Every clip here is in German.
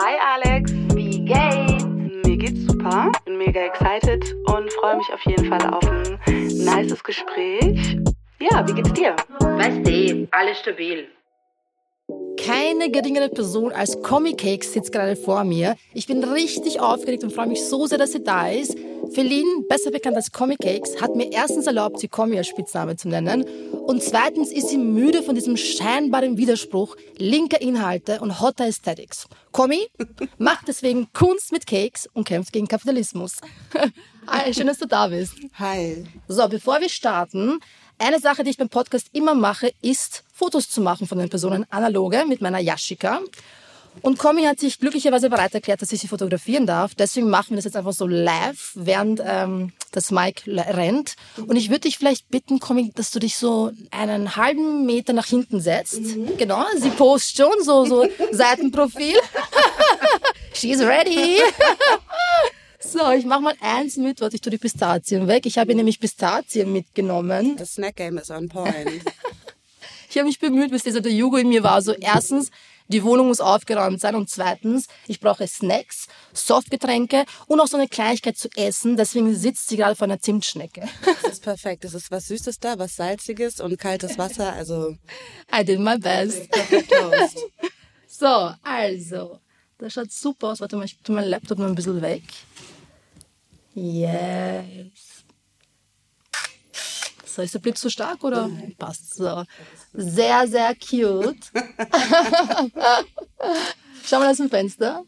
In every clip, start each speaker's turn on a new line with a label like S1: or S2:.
S1: Hi Alex, wie geht's? Mir geht's super, bin mega excited und freue mich auf jeden Fall auf ein nices Gespräch. Ja, wie geht's dir?
S2: Weißt du, alles stabil.
S3: Keine geringere Person als Comic Cake sitzt gerade vor mir. Ich bin richtig aufgeregt und freue mich so sehr, dass sie da ist. Feline, besser bekannt als Comic Cakes, hat mir erstens erlaubt, sie Comi als Spitzname zu nennen. Und zweitens ist sie müde von diesem scheinbaren Widerspruch linker Inhalte und hotter Aesthetics. Comi macht deswegen Kunst mit Cakes und kämpft gegen Kapitalismus. Hi, schön, dass du da bist.
S4: Hi.
S3: So, bevor wir starten, eine Sache, die ich beim Podcast immer mache, ist Fotos zu machen von den Personen analoge mit meiner Yashika. Und Comi hat sich glücklicherweise bereit erklärt, dass ich sie fotografieren darf. Deswegen machen wir das jetzt einfach so live, während ähm, das Mike rennt. Und ich würde dich vielleicht bitten, Comi, dass du dich so einen halben Meter nach hinten setzt. Mhm. Genau, sie post schon, so, so Seitenprofil. She's ready. So, ich mach mal eins mit, warte, ich tue die Pistazien weg. Ich habe nämlich Pistazien mitgenommen.
S4: Das Snack Game ist on point.
S3: ich habe mich bemüht, bis dieser der Jugo in mir war. So erstens, die Wohnung muss aufgeräumt sein und zweitens, ich brauche Snacks, Softgetränke und auch so eine Kleinigkeit zu essen. Deswegen sitzt sie gerade vor einer Zimtschnecke.
S4: Das ist perfekt. Es ist was Süßes da, was Salziges und kaltes Wasser. Also
S3: I did my best. So, also, das schaut super aus. Warte mal, ich tue meinen Laptop mal ein bisschen weg. Yes. So, ist der Blitz so stark oder? Nein. Passt so. Sehr, sehr cute. Schau mal aus dem Fenster.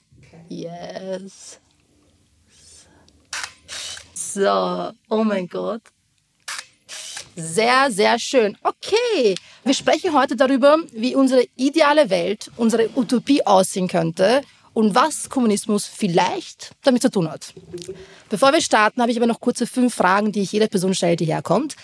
S3: Yes. So, oh mein Gott. Sehr, sehr schön. Okay, wir sprechen heute darüber, wie unsere ideale Welt, unsere Utopie aussehen könnte und was Kommunismus vielleicht damit zu tun hat. Bevor wir starten, habe ich aber noch kurze fünf Fragen, die ich jeder Person stelle, die herkommt.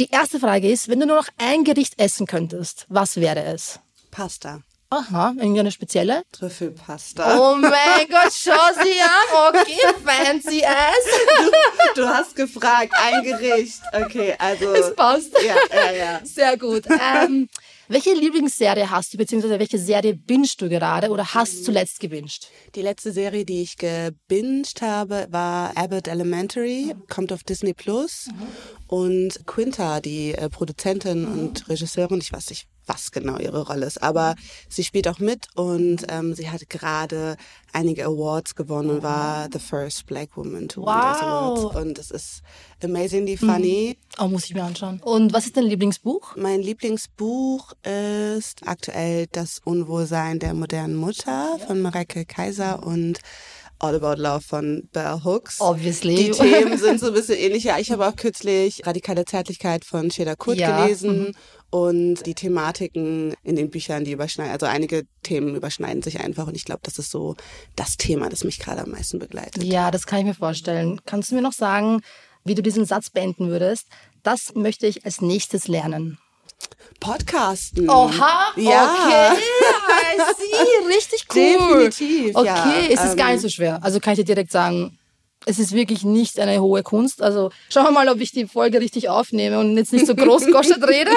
S3: Die erste Frage ist, wenn du nur noch ein Gericht essen könntest, was wäre es?
S4: Pasta.
S3: Aha, irgendwie eine spezielle?
S4: Trüffelpasta.
S3: Oh mein Gott, schau sie an. Okay, fancy ass.
S4: Du, du hast gefragt, ein Gericht. Okay, also.
S3: Es passt.
S4: Ja, ja, ja.
S3: Sehr gut. Ähm, welche Lieblingsserie hast du, beziehungsweise welche Serie bingst du gerade oder hast zuletzt gebinged?
S4: Die letzte Serie, die ich gebinged habe, war Abbott Elementary, kommt auf Disney Plus. Mhm. Und Quinta, die äh, Produzentin mhm. und Regisseurin, ich weiß nicht, was genau ihre Rolle ist, aber sie spielt auch mit und ähm, sie hat gerade einige Awards gewonnen und war the first black woman to wow. win those awards. Und es ist amazingly funny.
S3: Mhm. Oh, muss ich mir anschauen. Und was ist dein Lieblingsbuch?
S4: Mein Lieblingsbuch ist aktuell Das Unwohlsein der modernen Mutter von Mareike Kaiser und All About Love von Bell Hooks.
S3: Obviously.
S4: Die Themen sind so ein bisschen ähnlich. Ja, ich habe auch kürzlich Radikale Zärtlichkeit von Sheda Kurt ja. gelesen. Mhm. Und die Thematiken in den Büchern, die überschneiden, also einige Themen überschneiden sich einfach. Und ich glaube, das ist so das Thema, das mich gerade am meisten begleitet.
S3: Ja, das kann ich mir vorstellen. Kannst du mir noch sagen, wie du diesen Satz beenden würdest? Das möchte ich als nächstes lernen.
S4: Podcasten.
S3: Oha, ja. okay, I see, richtig
S4: cool. Definitiv,
S3: Okay,
S4: ja.
S3: es ist ähm, gar nicht so schwer. Also kann ich dir direkt sagen, es ist wirklich nicht eine hohe Kunst. Also schauen wir mal, ob ich die Folge richtig aufnehme und jetzt nicht so großgoschert rede.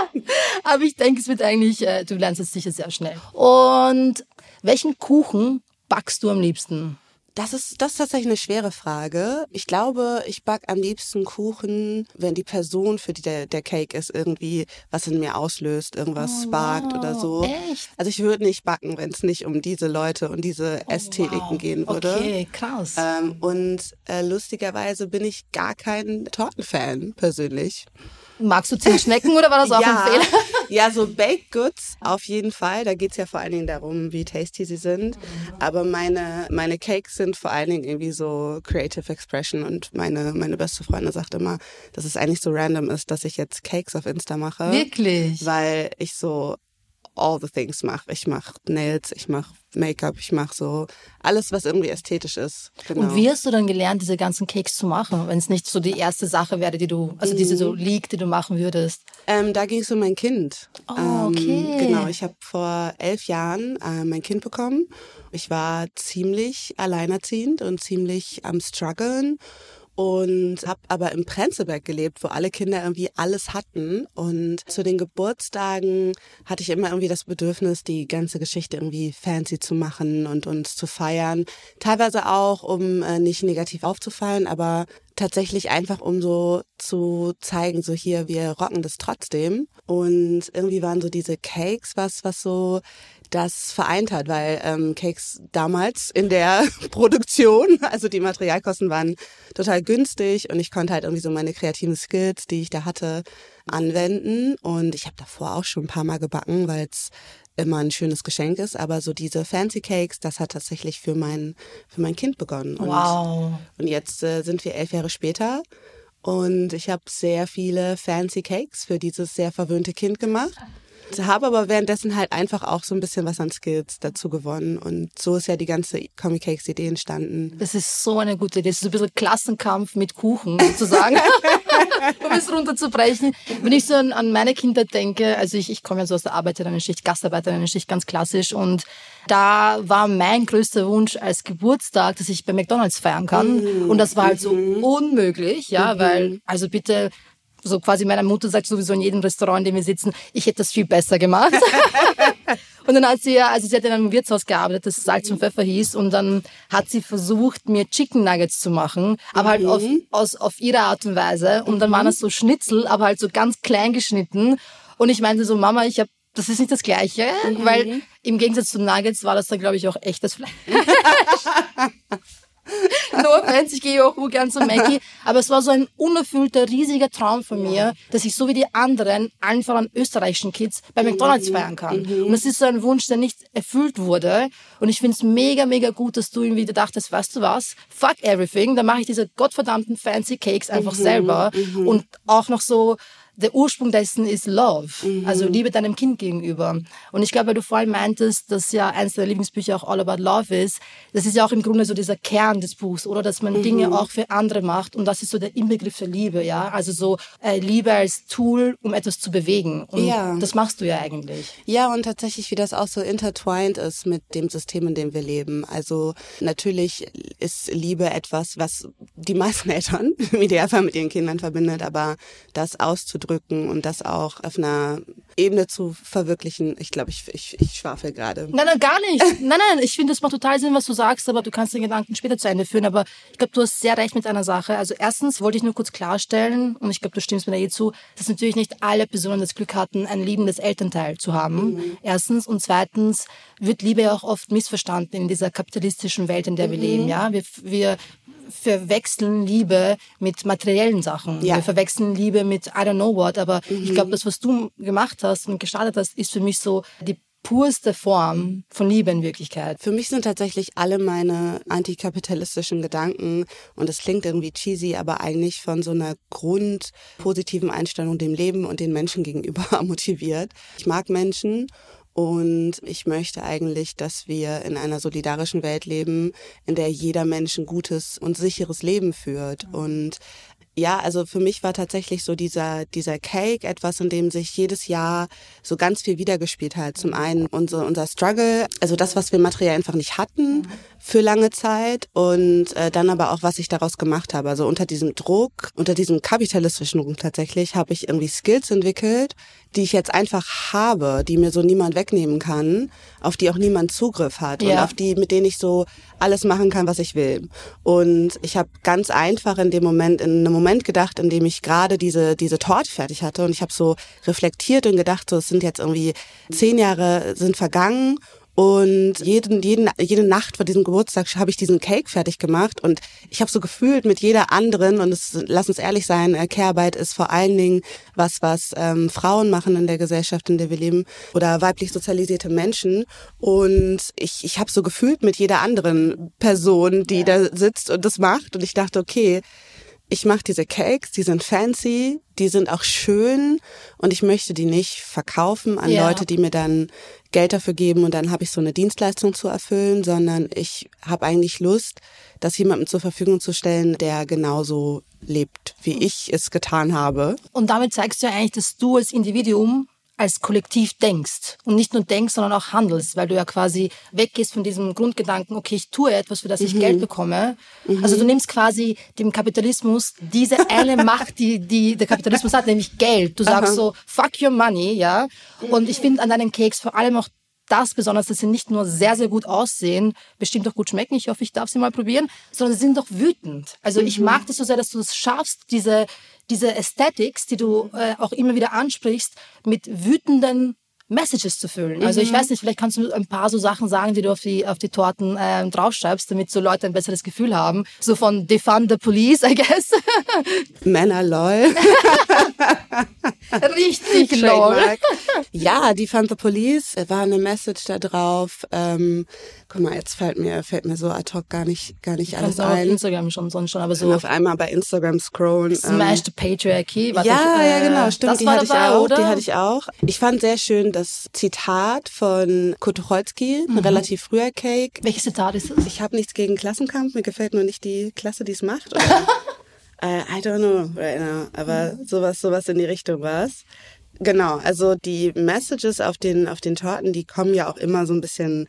S3: Aber ich denke, es wird eigentlich, äh, du lernst es sicher sehr schnell. Und welchen Kuchen backst du am liebsten?
S4: Das ist, das ist tatsächlich eine schwere Frage. Ich glaube, ich back am liebsten Kuchen, wenn die Person, für die der, der Cake ist, irgendwie was in mir auslöst, irgendwas oh, sparkt wow. oder so.
S3: Echt?
S4: Also ich würde nicht backen, wenn es nicht um diese Leute und diese oh, Ästhetiken wow. gehen würde.
S3: Okay, krass.
S4: Ähm, und äh, lustigerweise bin ich gar kein Tortenfan persönlich.
S3: Magst du Zimtschnecken oder war das auch
S4: ja,
S3: ein Fehler?
S4: ja, so Baked Goods auf jeden Fall. Da geht's ja vor allen Dingen darum, wie tasty sie sind. Aber meine, meine Cakes sind vor allen Dingen irgendwie so Creative Expression und meine, meine beste Freundin sagt immer, dass es eigentlich so random ist, dass ich jetzt Cakes auf Insta mache.
S3: Wirklich?
S4: Weil ich so all the things mache. Ich mache Nails, ich mache Make-up, ich mache so alles, was irgendwie ästhetisch ist.
S3: Genau. Und wie hast du dann gelernt, diese ganzen Cakes zu machen, wenn es nicht so die erste Sache wäre, die du, also diese so League, die du machen würdest?
S4: Ähm, da ging es um mein Kind.
S3: Oh, okay.
S4: Ähm, genau, ich habe vor elf Jahren äh, mein Kind bekommen. Ich war ziemlich alleinerziehend und ziemlich am struggeln und habe aber im Prenzlberg gelebt, wo alle Kinder irgendwie alles hatten. Und zu den Geburtstagen hatte ich immer irgendwie das Bedürfnis, die ganze Geschichte irgendwie fancy zu machen und uns zu feiern. Teilweise auch, um äh, nicht negativ aufzufallen, aber tatsächlich einfach, um so zu zeigen, so hier, wir rocken das trotzdem. Und irgendwie waren so diese Cakes was, was so das vereint hat, weil ähm, Cakes damals in der Produktion, also die Materialkosten waren total günstig und ich konnte halt irgendwie so meine kreativen Skills, die ich da hatte, anwenden. Und ich habe davor auch schon ein paar Mal gebacken, weil es immer ein schönes Geschenk ist, aber so diese Fancy Cakes, das hat tatsächlich für mein, für mein Kind begonnen. Und,
S3: Wow.
S4: und jetzt äh, sind wir elf Jahre später und ich habe sehr viele Fancy Cakes für dieses sehr verwöhnte Kind gemacht. Habe aber währenddessen halt einfach auch so ein bisschen was an Skills dazu gewonnen. Und so ist ja die ganze Comic Cakes Idee entstanden.
S3: Das ist so eine gute Idee. Das ist so ein bisschen Klassenkampf mit Kuchen, sozusagen. um es runterzubrechen. Wenn ich so an, an meine Kindheit denke, also ich, ich komme ja so aus der Arbeiterinnen-Schicht, Gastarbeiterinnen-Schicht, ganz klassisch. Und da war mein größter Wunsch als Geburtstag, dass ich bei McDonalds feiern kann. Und das war halt so unmöglich, ja, weil, also bitte, so quasi meine Mutter sagt sowieso in jedem Restaurant, in dem wir sitzen, ich hätte das viel besser gemacht. und dann hat sie ja, also sie hat in einem Wirtshaus gearbeitet, das Salz und Pfeffer hieß, und dann hat sie versucht, mir Chicken Nuggets zu machen, aber halt auf, aus, auf ihre Art und Weise. Und dann waren das so Schnitzel, aber halt so ganz klein geschnitten. Und ich meinte so, Mama, ich habe das ist nicht das Gleiche, weil im Gegensatz zu Nuggets war das dann, glaube ich, auch echtes Fleisch. No offense, ich gehe auch gern zu Mackie. Aber es war so ein unerfüllter, riesiger Traum von mir, dass ich so wie die anderen, allen voran österreichischen Kids, bei McDonalds feiern kann. Und es ist so ein Wunsch, der nicht erfüllt wurde. Und ich finde es mega, mega gut, dass du irgendwie dachtest, weißt du was, fuck everything, dann mache ich diese gottverdammten fancy Cakes einfach selber. Und auch noch so, der Ursprung dessen ist Love, also Liebe deinem Kind gegenüber. Und ich glaube, weil du vorhin meintest, dass ja eins deiner Lieblingsbücher auch All About Love ist, das ist ja auch im Grunde so dieser Kern des Buchs, oder dass man Dinge auch für andere macht und das ist so der Inbegriff der Liebe, ja, also so äh, Liebe als Tool, um etwas zu bewegen. Und
S4: Ja.
S3: das machst du ja eigentlich.
S4: Ja, und tatsächlich, wie das auch so intertwined ist mit dem System, in dem wir leben. Also natürlich ist Liebe etwas, was die meisten Eltern im Idealfall mit ihren Kindern verbindet, aber das auszudrücken und das auch auf einer Ebene zu verwirklichen, ich glaube, ich, ich, ich schwafel gerade.
S3: Nein, nein, gar nicht. Nein, nein, ich finde, das macht total Sinn, was du sagst, aber du kannst den Gedanken später zu Ende führen. Aber ich glaube, du hast sehr recht mit einer Sache. Also erstens wollte ich nur kurz klarstellen, und ich glaube, du stimmst mir da eh zu, dass natürlich nicht alle Personen das Glück hatten, ein liebendes Elternteil zu haben. Erstens. Und zweitens wird Liebe ja auch oft missverstanden in dieser kapitalistischen Welt, in der wir leben. Ja, wir, wir verwechseln Liebe mit materiellen Sachen.
S4: Ja.
S3: Wir verwechseln Liebe mit I don't know what. Aber ich glaube, das, was du gemacht hast und gestartet hast, ist für mich so die purste Form von Liebe in Wirklichkeit.
S4: Für mich sind tatsächlich alle meine antikapitalistischen Gedanken, und es klingt irgendwie cheesy, aber eigentlich von so einer grundpositiven Einstellung dem Leben und den Menschen gegenüber motiviert. Ich mag Menschen und ich möchte eigentlich, dass wir in einer solidarischen Welt leben, in der jeder Mensch ein gutes und sicheres Leben führt. Und ja, also für mich war tatsächlich so dieser, dieser Cake etwas, in dem sich jedes Jahr so ganz viel wiedergespielt hat. Zum einen unser, unser Struggle, also das, was wir materiell einfach nicht hatten für lange Zeit und äh, dann aber auch, was ich daraus gemacht habe. Also unter diesem Druck, unter diesem kapitalistischen Druck tatsächlich, habe ich irgendwie Skills entwickelt, die ich jetzt einfach habe, die mir so niemand wegnehmen kann, auf die auch niemand Zugriff hat und
S3: Ja.
S4: auf die, mit denen ich so alles machen kann, was ich will. Und ich habe ganz einfach in dem Moment, in einem Moment gedacht, in dem ich gerade diese, diese Torte fertig hatte und ich habe so reflektiert und gedacht, so, es sind jetzt irgendwie zehn Jahre sind vergangen und jeden, jeden, jede Nacht vor diesem Geburtstag habe ich diesen Cake fertig gemacht. Und ich habe so gefühlt mit jeder anderen und es, lass uns ehrlich sein, äh, Care-Arbeit ist vor allen Dingen was, was ähm, Frauen machen in der Gesellschaft, in der wir leben oder weiblich sozialisierte Menschen. Und ich, ich habe so gefühlt mit jeder anderen Person, die da sitzt und das macht. Und ich dachte, okay, ich mache diese Cakes, die sind fancy, die sind auch schön. Und ich möchte die nicht verkaufen an
S3: Ja.
S4: Leute, die mir dann Geld dafür geben und dann habe ich so eine Dienstleistung zu erfüllen, sondern ich habe eigentlich Lust, das jemandem zur Verfügung zu stellen, der genauso lebt, wie ich es getan habe.
S3: Und damit zeigst du ja eigentlich, dass du als Individuum als Kollektiv denkst und nicht nur denkst, sondern auch handelst, weil du ja quasi weggehst von diesem Grundgedanken, okay, ich tue etwas, für das ich Geld bekomme. Also du nimmst quasi dem Kapitalismus diese eine Macht, die, die der Kapitalismus hat, nämlich Geld. Du sagst so, fuck your money, ja. Und ich finde an deinen Cakes vor allem auch das besonders, dass sie nicht nur sehr, sehr gut aussehen, bestimmt auch gut schmecken, ich hoffe, ich darf sie mal probieren, sondern sie sind doch wütend. Also ich mag das so sehr, dass du es schaffst, diese, diese Aesthetics, die du äh, auch immer wieder ansprichst, mit wütenden Messages zu füllen. Also ich weiß nicht, vielleicht kannst du ein paar so Sachen sagen, die du auf die auf die Torten ähm, draufschreibst, damit so Leute ein besseres Gefühl haben. So von Defund the Police, I guess.
S4: Männer lol.
S3: Richtig lol.
S4: Ja, die Fund the Police war eine Message da drauf. Ähm, guck mal, jetzt fällt mir fällt mir so ad hoc gar nicht gar nicht alles
S3: du auf
S4: ein.
S3: Instagram schon sonst schon, aber so
S4: auf einmal bei Instagram scrollen. ähm,
S3: Smash the Patriarchy.
S4: Ja,
S3: ich,
S4: ja,
S3: äh,
S4: genau, stimmt.
S3: Das
S4: die hatte
S3: dabei,
S4: ich auch.
S3: oder?
S4: Die hatte ich auch. Ich fand sehr schön das Zitat von Kutucholski,
S3: Mhm.
S4: ein relativ früher Cake.
S3: Welches Zitat ist es?
S4: Ich habe nichts gegen Klassenkampf, mir gefällt nur nicht die Klasse, die es macht. Oder, äh, I don't know right now, aber sowas, sowas in die Richtung war's. Genau, also die Messages auf den, auf den Torten, die kommen ja auch immer so ein bisschen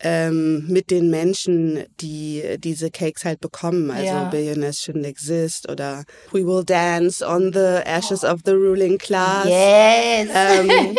S4: ähm, mit den Menschen, die diese Cakes halt bekommen. Also
S3: Ja.
S4: Billionaires shouldn't exist oder We will dance on the ashes of the ruling class.
S3: Yes.
S4: Ähm,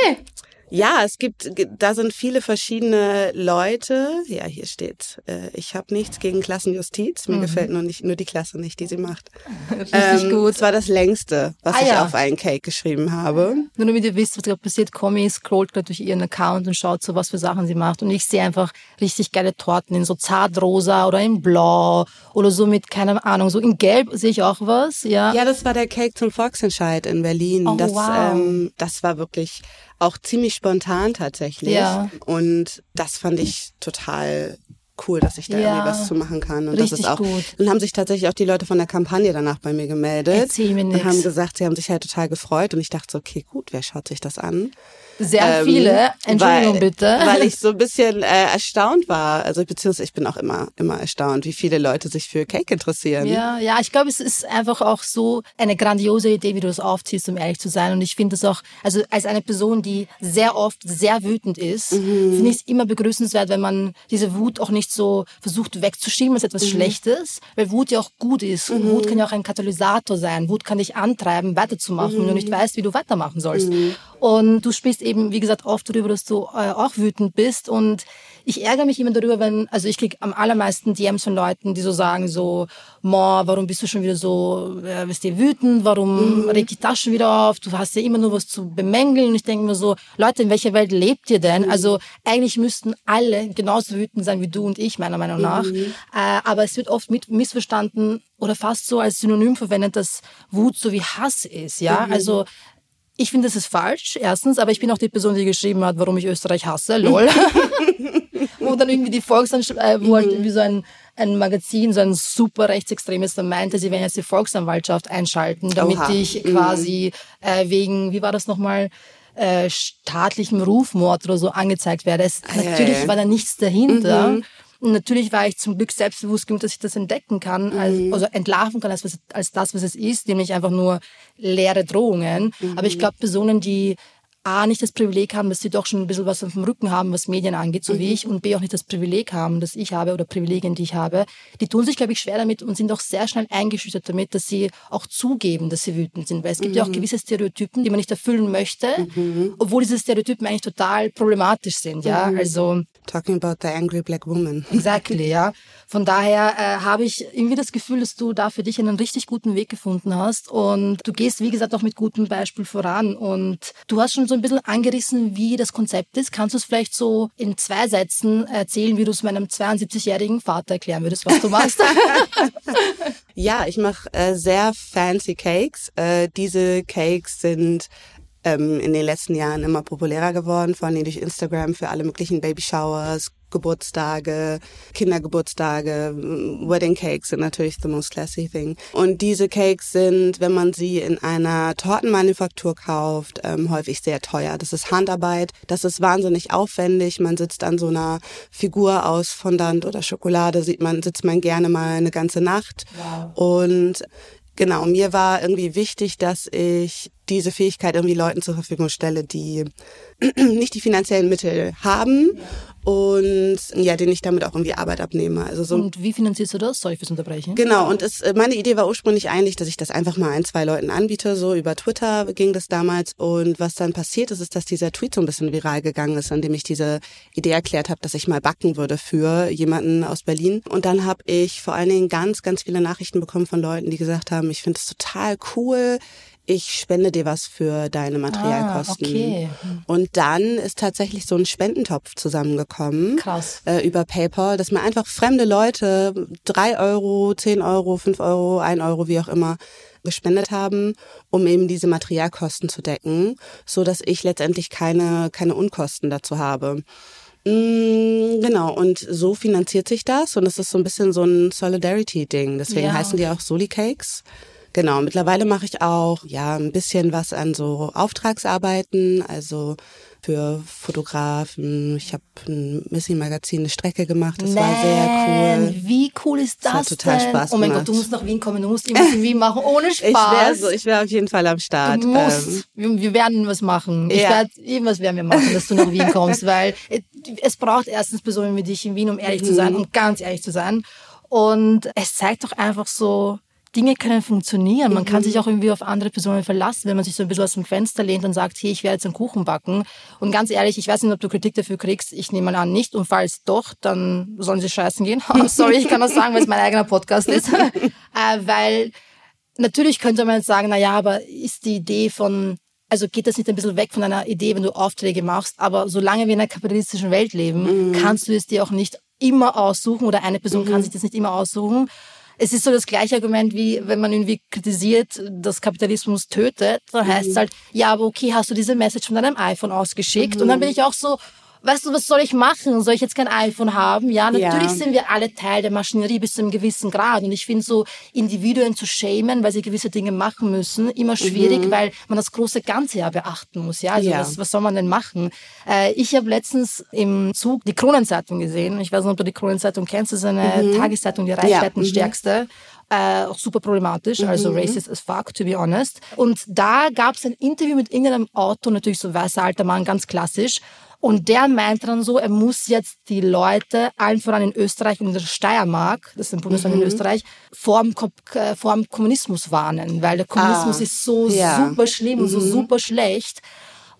S4: ja, es gibt, da sind viele verschiedene Leute. Ja, hier steht, äh, ich habe nichts gegen Klassenjustiz. Mir gefällt nur nicht nur die Klasse nicht, die sie macht.
S3: Mhm. Richtig gut.
S4: Es war das längste, was
S3: Ah,
S4: ich
S3: ja.
S4: auf einen Cake geschrieben habe.
S3: Nur damit ihr wisst, was gerade passiert, Comi scrollt gerade durch ihren Account und schaut so, was für Sachen sie macht. Und ich sehe einfach richtig geile Torten in so zartrosa oder in blau oder so mit, keine Ahnung, so in gelb sehe ich auch was, ja.
S4: Ja, das war der Cake zum Volksentscheid in Berlin.
S3: Oh,
S4: das,
S3: wow.
S4: ähm, das war wirklich auch ziemlich spontan tatsächlich.
S3: Ja.
S4: Und das fand ich total cool, dass ich da
S3: Ja.
S4: irgendwie was zu machen kann. Und das ist auch.
S3: gut.
S4: Dann haben sich tatsächlich auch die Leute von der Kampagne danach bei mir gemeldet
S3: Erzähl mir
S4: und
S3: nix.
S4: haben gesagt, sie haben sich halt total gefreut. Und ich dachte so, okay, gut, wer schaut sich das an?
S3: Sehr
S4: Ähm,
S3: viele. Entschuldigung
S4: weil,
S3: bitte.
S4: Weil ich so ein bisschen äh, erstaunt war. Also beziehungsweise ich bin auch immer, immer erstaunt, wie viele Leute sich für Cake interessieren.
S3: Ja, ja, ich glaube, es ist einfach auch so eine grandiose Idee, wie du das aufziehst, um ehrlich zu sein. Und ich finde es auch, also als eine Person, die sehr oft sehr wütend ist,
S4: Mhm.
S3: finde ich es immer begrüßenswert, wenn man diese Wut auch nicht so versucht wegzuschieben als etwas
S4: Mhm.
S3: Schlechtes, weil Wut ja auch gut ist. Wut kann ja auch ein Katalysator sein. Wut kann dich antreiben, weiterzumachen, wenn du
S4: Mhm.
S3: nicht weißt, wie du weitermachen sollst. Und du sprichst eben, wie gesagt, oft darüber, dass du äh, auch wütend bist. Und ich ärgere mich immer darüber, wenn, also ich krieg am allermeisten DMs von Leuten, die so sagen, so, Mo, warum bist du schon wieder so, äh, bist du wütend? Warum regt dich das schon wieder auf? Du hast ja immer nur was zu bemängeln. Und ich denke mir so, Leute, in welcher Welt lebt ihr denn? Also eigentlich müssten alle genauso wütend sein wie du und ich, meiner Meinung nach. Äh, aber es wird oft mit missverstanden oder fast so als Synonym verwendet, dass Wut so wie Hass ist. Ja, also ich finde, das ist falsch, erstens, aber ich bin auch die Person, die geschrieben hat, warum ich Österreich hasse, lol. wo dann irgendwie die Volksanstalt, äh, wo halt irgendwie so ein, ein Magazin, so ein super rechtsextremes, dann meinte, sie werden jetzt die Volksanwaltschaft einschalten, damit
S4: Oha.
S3: ich quasi äh, wegen, wie war das nochmal, äh, staatlichem Rufmord oder so angezeigt werde. Es, natürlich
S4: ja.
S3: war da nichts dahinter. Und natürlich war ich zum Glück selbstbewusst genug, dass ich das entdecken kann, als, also entlarven kann als, als das, was es ist, nämlich einfach nur leere Drohungen. Aber ich glaube, Personen, die A, nicht das Privileg haben, dass sie doch schon ein bisschen was auf dem Rücken haben, was Medien angeht, so wie ich, und B, auch nicht das Privileg haben, das ich habe oder Privilegien, die ich habe, die tun sich, glaube ich, schwer damit und sind auch sehr schnell eingeschüchtert damit, dass sie auch zugeben, dass sie wütend sind. Weil es gibt ja auch gewisse Stereotypen, die man nicht erfüllen möchte, obwohl diese Stereotypen eigentlich total problematisch sind, ja. Also,
S4: Talking about the angry black woman.
S3: Exactly, ja. Von daher äh, habe ich irgendwie das Gefühl, dass du da für dich einen richtig guten Weg gefunden hast und du gehst, wie gesagt, auch mit gutem Beispiel voran und du hast schon so ein bisschen angerissen, wie das Konzept ist. Kannst du es vielleicht so in zwei Sätzen erzählen, wie du es meinem 72-jährigen Vater erklären würdest, was du machst?
S4: Ja, ich mache äh, sehr fancy Cakes. Äh, diese Cakes sind ähm, in den letzten Jahren immer populärer geworden, vor allem durch Instagram für alle möglichen Babyshowers, Geburtstage, Kindergeburtstage, Wedding Cakes sind natürlich the most classy thing. Und diese Cakes sind, wenn man sie in einer Tortenmanufaktur kauft, ähm, häufig sehr teuer. Das ist Handarbeit, das ist wahnsinnig aufwendig. Man sitzt an so einer Figur aus Fondant oder Schokolade, sieht man, sitzt man gerne mal eine ganze Nacht. Und Genau, mir war irgendwie wichtig, dass ich diese Fähigkeit irgendwie Leuten zur Verfügung stelle, die nicht die finanziellen Mittel haben und ja, denen ich damit auch irgendwie Arbeit abnehme. Also so
S3: Und wie finanzierst du das? Soll ich was unterbrechen?
S4: Genau, und es, meine Idee war ursprünglich eigentlich, dass ich das einfach mal ein, zwei Leuten anbiete, so über Twitter ging das damals. Und was dann passiert ist, ist, dass dieser Tweet so ein bisschen viral gegangen ist, an dem ich diese Idee erklärt habe, dass ich mal backen würde für jemanden aus Berlin. Und dann habe ich vor allen Dingen ganz, ganz viele Nachrichten bekommen von Leuten, die gesagt haben, ich finde es total cool, ich spende dir was für deine Materialkosten.
S3: Ah, okay.
S4: Und dann ist tatsächlich so ein Spendentopf zusammengekommen.
S3: Krass.
S4: Äh, über PayPal, dass mir einfach fremde Leute drei Euro, zehn Euro, fünf Euro, ein Euro, wie auch immer, gespendet haben, um eben diese Materialkosten zu decken, so dass ich letztendlich keine, keine Unkosten dazu habe. Mm, Genau, und so finanziert sich das und es ist so ein bisschen so ein Solidarity-Ding. Deswegen
S3: Ja.
S4: heißen die auch Soli Cakes. Genau, mittlerweile mache ich auch ja ein bisschen was an so Auftragsarbeiten, also für Fotografen. Ich habe ein Missy-Magazin eine Strecke gemacht, das war sehr
S3: Man,
S4: cool.
S3: Wie cool ist das,
S4: Das hat total
S3: denn?
S4: Spaß
S3: Oh mein
S4: gemacht.
S3: Gott, du musst nach Wien kommen, du musst irgendwas in Wien machen, ohne Spaß.
S4: Ich wäre so, ich wäre auf jeden Fall am Start.
S3: Du musst.
S4: Ähm,
S3: wir, werden was machen. Ich
S4: Ja.
S3: werde irgendwas werden wir machen, dass du nach Wien kommst, weil es braucht erstens Personen wie dich in Wien, um ehrlich zu
S4: Mhm.
S3: sein, um ganz ehrlich zu sein. Und es zeigt doch einfach so, Dinge können funktionieren. Man
S4: Mhm.
S3: kann sich auch irgendwie auf andere Personen verlassen, wenn man sich so ein bisschen aus dem Fenster lehnt und sagt, hey, ich werde jetzt einen Kuchen backen. Und ganz ehrlich, ich weiß nicht, ob du Kritik dafür kriegst. Ich nehme mal an, nicht. Und falls doch, dann sollen sie scheißen gehen. Sorry, ich kann das sagen, weil es mein eigener Podcast ist. äh, weil Natürlich könnte man jetzt sagen, na ja, aber ist die Idee von, also geht das nicht ein bisschen weg von einer Idee, wenn du Aufträge machst, aber solange wir in einer kapitalistischen Welt leben, kannst du es dir auch nicht immer aussuchen oder eine Person kann sich das nicht immer aussuchen. Es ist so das gleiche Argument, wie wenn man irgendwie kritisiert, dass Kapitalismus tötet, dann heißt es halt, ja, aber okay, hast du diese Message von deinem iPhone ausgeschickt? Und dann bin ich auch so, weißt du, was soll ich machen? Soll ich jetzt kein iPhone haben? Ja, natürlich
S4: Ja.
S3: sind wir alle Teil der Maschinerie bis zu einem gewissen Grad. Und ich finde so, Individuen zu schämen, weil sie gewisse Dinge machen müssen, immer schwierig, weil man das große Ganze ja beachten muss. Ja, also
S4: Ja.
S3: Was, was soll man denn machen? Äh, ich habe letztens im Zug die Kronenzeitung gesehen. Ich weiß nicht, ob du die Kronenzeitung kennst. Das ist eine Tageszeitung, die reichweitenstärkste. Äh, auch super problematisch, also racist as fuck, to be honest. Und da gab es ein Interview mit irgendeinem Autor, natürlich so weißer alter Mann, ganz klassisch. Und der meinte dann so, er muss jetzt die Leute, allen voran in Österreich und in der Steiermark, das ist ein Bundesland in Österreich, vor dem, äh, vor dem Kommunismus warnen, weil der Kommunismus
S4: Ah,
S3: ist so
S4: ja.
S3: super schlimm und so super schlecht.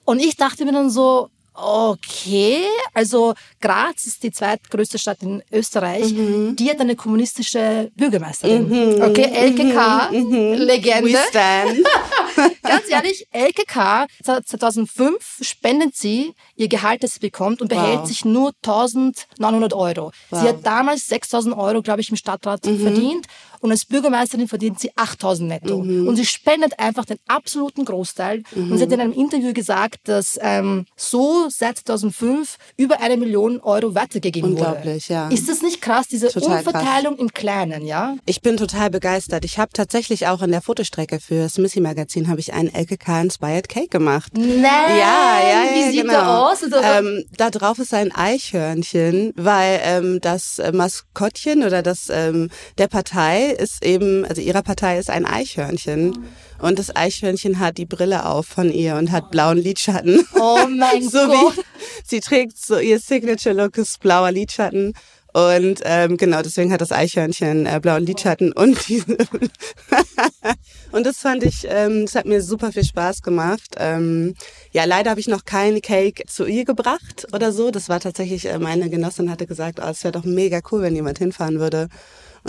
S3: Und ich dachte mir dann so, okay, also Graz ist die zweitgrößte Stadt in Österreich,
S4: Mhm.
S3: die hat eine kommunistische Bürgermeisterin. Okay, LKK, Legende.
S4: We stand.
S3: Ganz ehrlich, LKK 2005 spendet sie ihr Gehalt, das sie bekommt und behält
S4: Wow.
S3: sich nur 1900 Euro. Sie hat damals 6000 Euro, glaube ich, im Stadtrat
S4: Mhm.
S3: verdient und als Bürgermeisterin verdient sie 8000 netto.
S4: Mhm.
S3: Und sie spendet einfach den absoluten Großteil. Und sie hat in einem Interview gesagt, dass ähm, so seit 2005 über eine Million Euro weitergegeben wurde.
S4: Unglaublich, ja.
S3: Ist das nicht krass, diese
S4: Total krass.
S3: Umverteilung im Kleinen, ja?
S4: Ich bin total begeistert. Ich habe tatsächlich auch in der Fotostrecke für das Missy Magazin habe ich einen LKK Inspired Cake gemacht.
S3: Nein!
S4: Ja, ja, ja,
S3: Wie sieht
S4: genau.
S3: der aus? Also,
S4: Ähm, da drauf ist ein Eichhörnchen, weil ähm, das äh, Maskottchen oder das ähm, der Partei ist eben, also ihrer Partei ist ein Eichhörnchen. Und das Eichhörnchen hat die Brille auf von ihr und hat blauen Lidschatten.
S3: Oh mein
S4: so
S3: Gott.
S4: wie sie trägt so ihr Signature Look ist blauer Lidschatten. Und ähm, genau, deswegen hat das Eichhörnchen äh, blauen Lidschatten und diese und das fand ich, ähm, das hat mir super viel Spaß gemacht. Ähm, ja, leider habe ich noch keine Cake zu ihr gebracht oder so. Das war tatsächlich, äh, meine Genossin hatte gesagt, oh, es wäre doch mega cool, wenn jemand hinfahren würde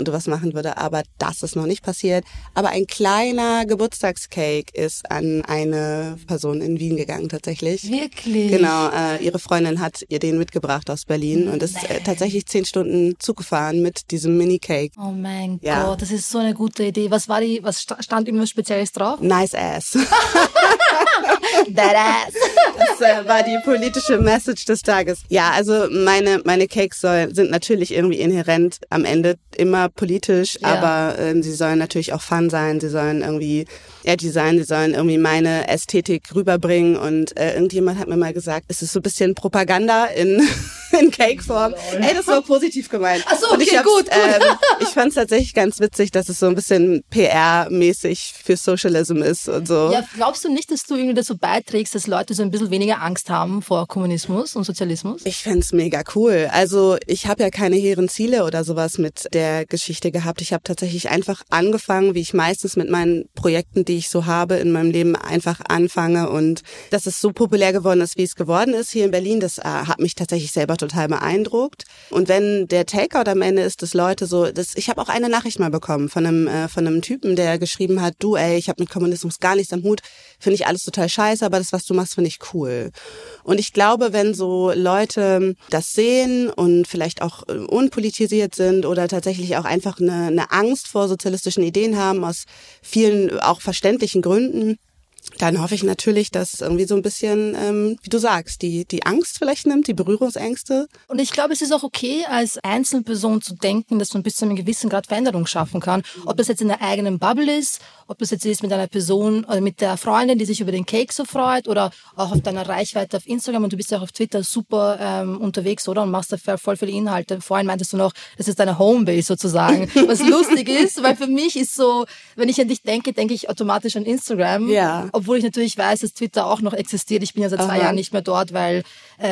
S4: und du was machen würde. Aber das ist noch nicht passiert. Aber ein kleiner Geburtstagscake ist an eine Person in Wien gegangen tatsächlich.
S3: Wirklich?
S4: Genau, äh, ihre Freundin hat ihr den mitgebracht aus Berlin und ist äh, tatsächlich zehn Stunden Zug gefahren mit diesem Mini-Cake.
S3: Oh mein
S4: Ja.
S3: Gott, das ist so eine gute Idee. Was war die, was sta- stand irgendwas Spezielles drauf?
S4: Nice ass. Das äh, war die politische Message des Tages. Ja, also meine, meine Cakes soll, sind natürlich irgendwie inhärent am Ende immer politisch,
S3: Ja.
S4: aber ähm, sie sollen natürlich auch fun sein, sie sollen irgendwie edgy sein, sie sollen irgendwie meine Ästhetik rüberbringen und äh, irgendjemand hat mir mal gesagt, es ist so ein bisschen Propaganda in in Cake-Form. Ey, das war positiv gemeint.
S3: Ach so,
S4: Und ich
S3: okay, gut, gut.
S4: Ähm, ich fand es tatsächlich ganz witzig, dass es so ein bisschen PR-mäßig für Socialism ist und so.
S3: Ja, glaubst du nicht, dass du irgendwie dazu beiträgst, dass Leute so ein bisschen weniger Angst haben vor Kommunismus und Sozialismus?
S4: Ich fänd's mega cool. Also ich habe ja keine hehren Ziele oder sowas mit der Geschichte gehabt. Ich habe tatsächlich einfach angefangen, wie ich meistens mit meinen Projekten, die ich so habe in meinem Leben, einfach anfange. Und dass es so populär geworden ist, wie es geworden ist hier in Berlin, das äh, hat mich tatsächlich selber total beeindruckt. Und wenn der Takeout am Ende ist, dass Leute so, das, ich habe auch eine Nachricht mal bekommen von einem äh, von einem Typen, der geschrieben hat, du ey, ich habe mit Kommunismus gar nichts am Hut, finde ich alles total scheiße, aber das, was du machst, finde ich cool. Und ich glaube, wenn so Leute das sehen und vielleicht auch äh, unpolitisiert sind oder tatsächlich auch einfach eine, eine Angst vor sozialistischen Ideen haben, aus vielen auch verständlichen Gründen, dann hoffe ich natürlich, dass irgendwie so ein bisschen, ähm, wie du sagst, die, die Angst vielleicht nimmt, die Berührungsängste.
S3: Und ich glaube, es ist auch okay, als Einzelperson zu denken, dass man bis zu einem gewissen Grad Veränderung schaffen kann. Ob das jetzt in der eigenen Bubble ist, ob das jetzt ist mit einer Person oder mit der Freundin, die sich über den Cake so freut oder auch auf deiner Reichweite auf Instagram und du bist ja auch auf Twitter super ähm, unterwegs, oder? Und machst da voll viele Inhalte. Vorhin meintest du noch, das ist deine Homebase sozusagen. Was lustig ist, weil für mich ist so, wenn ich an dich denke, denke ich automatisch an Instagram.
S4: Ja.
S3: Obwohl ich natürlich weiß, dass Twitter auch noch existiert. Ich bin ja seit zwei
S4: Aha.
S3: Jahren nicht mehr dort, weil äh,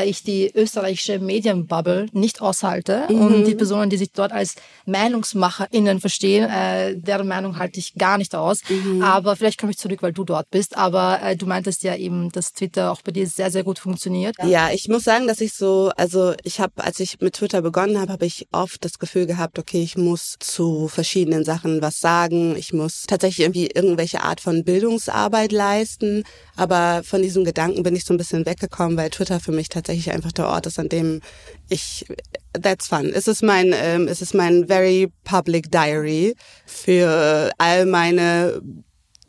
S3: ich die österreichische Medienbubble nicht aushalte. Und die Personen, die sich dort als MeinungsmacherInnen verstehen, äh, deren Meinung halte ich gar nicht aus. Aber vielleicht komme ich zurück, weil du dort bist. Aber äh, du meintest ja eben, dass Twitter auch bei dir sehr, sehr gut funktioniert.
S4: Ja, ich muss sagen, dass ich so, also ich habe, als ich mit Twitter begonnen habe, habe ich oft das Gefühl gehabt, okay, ich muss zu verschiedenen Sachen was sagen. Ich muss tatsächlich irgendwie irgendwelche Art von Bildungsarbeit leisten. Aber von diesem Gedanken bin ich so ein bisschen weggekommen, weil Twitter für mich tatsächlich einfach der Ort ist, an dem ich that's fun. Es ist mein, ähm, es ist mein very public diary für all meine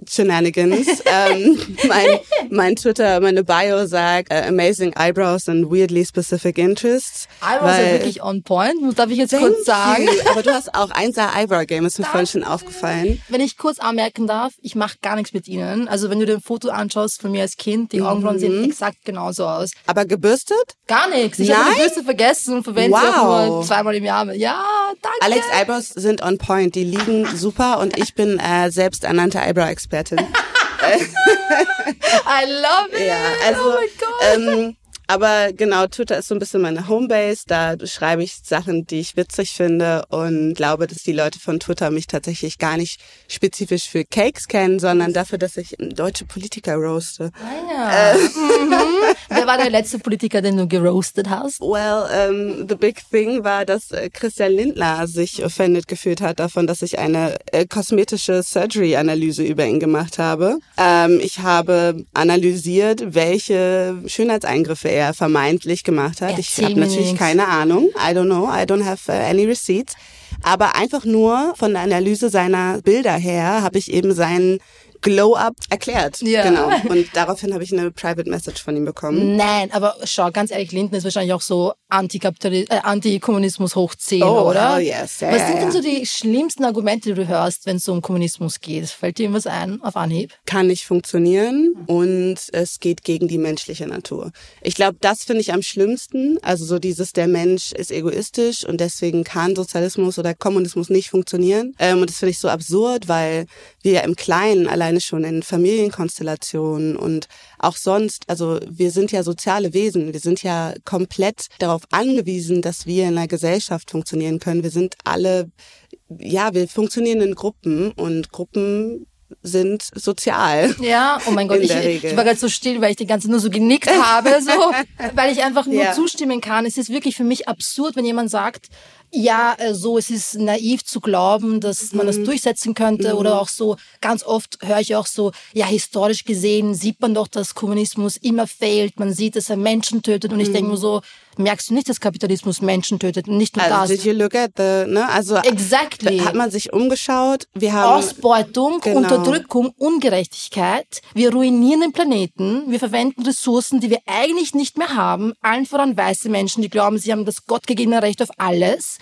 S4: Shenanigans. ähm, mein, mein Twitter, meine Bio sagt äh, amazing eyebrows and weirdly specific interests.
S3: Was ja wirklich on point, darf ich jetzt kurz sagen.
S4: you. Aber du hast auch ein sehr Eyebrow Game, ist mir vorhin schon aufgefallen.
S3: Wenn ich kurz anmerken darf, ich mache gar nichts mit ihnen. Also wenn du dir ein Foto anschaust von mir als Kind, die Augenbrauen
S4: Mhm.
S3: sehen exakt genauso aus.
S4: Aber gebürstet?
S3: Gar nichts. Ich habe die Bürste vergessen und verwende sie auch
S4: Wow.
S3: nur zweimal im Jahr. Ja, danke.
S4: Alex Eyebrows sind on point, die liegen super und ich bin äh, selbst ernannte Eyebrow-Expertin.
S3: I love it.
S4: Ja, also,
S3: oh mein Gott.
S4: ähm, aber genau, Twitter ist so ein bisschen meine Homebase. Da schreibe ich Sachen, die ich witzig finde und glaube, dass die Leute von Twitter mich tatsächlich gar nicht spezifisch für Cakes kennen, sondern dafür, dass ich deutsche Politiker roaste.
S3: Ah, ja. mhm. Wer war der letzte Politiker, den du geroastet hast?
S4: Well, ähm, the big thing war, dass äh, Christian Lindner sich offended gefühlt hat davon, dass ich eine äh, kosmetische Surgery-Analyse über ihn gemacht habe. Ähm, ich habe analysiert, welche Schönheitseingriffe er vermeintlich gemacht hat. ich
S3: Erzähl
S4: habe
S3: mir
S4: natürlich keine Ahnung. I don't know. I don't have uh, any receipts. Aber einfach nur von der Analyse seiner Bilder her habe ich eben seinen Glow-Up erklärt.
S3: Ja.
S4: Genau. Und daraufhin habe ich eine Private Message von ihm bekommen.
S3: Nein, aber schau, ganz ehrlich, Linden ist wahrscheinlich auch so Antikapitali- äh, Antikommunismus hoch 10,
S4: Oh,
S3: oder?
S4: hell yes. Ja,
S3: Was
S4: ja,
S3: sind denn
S4: ja.
S3: so die schlimmsten Argumente, die du hörst, wenn es um Kommunismus geht? Fällt dir irgendwas ein auf Anhieb?
S4: kann nicht funktionieren und es geht gegen die menschliche Natur. Ich glaube, das finde ich am schlimmsten. Also so dieses, der Mensch ist egoistisch und deswegen kann Sozialismus oder Kommunismus nicht funktionieren. Ähm, und das finde ich so absurd, weil wir ja im Kleinen alleine schon in Familienkonstellationen und auch sonst, also wir sind ja soziale Wesen. Wir sind ja komplett darauf angewiesen, dass wir in einer Gesellschaft funktionieren können. Wir sind alle, ja, wir funktionieren in Gruppen und Gruppen sind sozial.
S3: Ja, oh mein Gott, ich, ich war gerade so still, weil ich die ganze nur so genickt habe, so, weil ich einfach nur
S4: Ja.
S3: zustimmen kann. Es ist wirklich für mich absurd, wenn jemand sagt, ja, äh, so, es ist naiv zu glauben, dass man
S4: Mhm.
S3: das durchsetzen könnte oder auch so, ganz oft höre ich auch so, ja, historisch gesehen sieht man doch, dass Kommunismus immer fehlt, man sieht, dass er Menschen tötet und ich denke mir so, merkst du nicht, dass Kapitalismus Menschen tötet und nicht nur
S4: Mhm. Also
S3: das.
S4: did you look at the, ne? Also
S3: Exactly.
S4: hat man sich umgeschaut. Wir haben
S3: Ausbeutung,
S4: Genau.
S3: Unterdrückung, Ungerechtigkeit. Wir ruinieren den Planeten. Wir verwenden Ressourcen, die wir eigentlich nicht mehr haben. Allen voran weiße Menschen, die glauben, sie haben das gottgegebene Recht auf alles.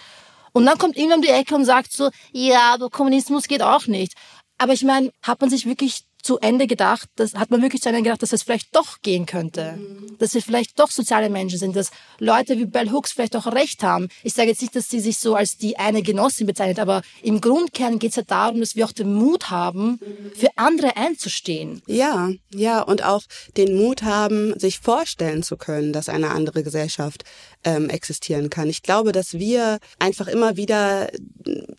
S3: Und dann kommt irgendwann um die Ecke und sagt so, ja, aber Kommunismus geht auch nicht. Aber ich meine, hat man sich wirklich zu Ende gedacht, das hat man wirklich zu Ende gedacht, dass es vielleicht doch gehen könnte. Mhm. Dass wir vielleicht doch soziale Menschen sind, dass Leute wie Bell Hooks vielleicht auch recht haben. Ich sage jetzt nicht, dass sie sich so als die eine Genossin bezeichnet, aber im Grundkern geht es ja darum, dass wir auch den Mut haben, für andere einzustehen.
S4: Ja, ja, und auch den Mut haben, sich vorstellen zu können, dass eine andere Gesellschaft ähm, existieren kann. Ich glaube, dass wir einfach immer wieder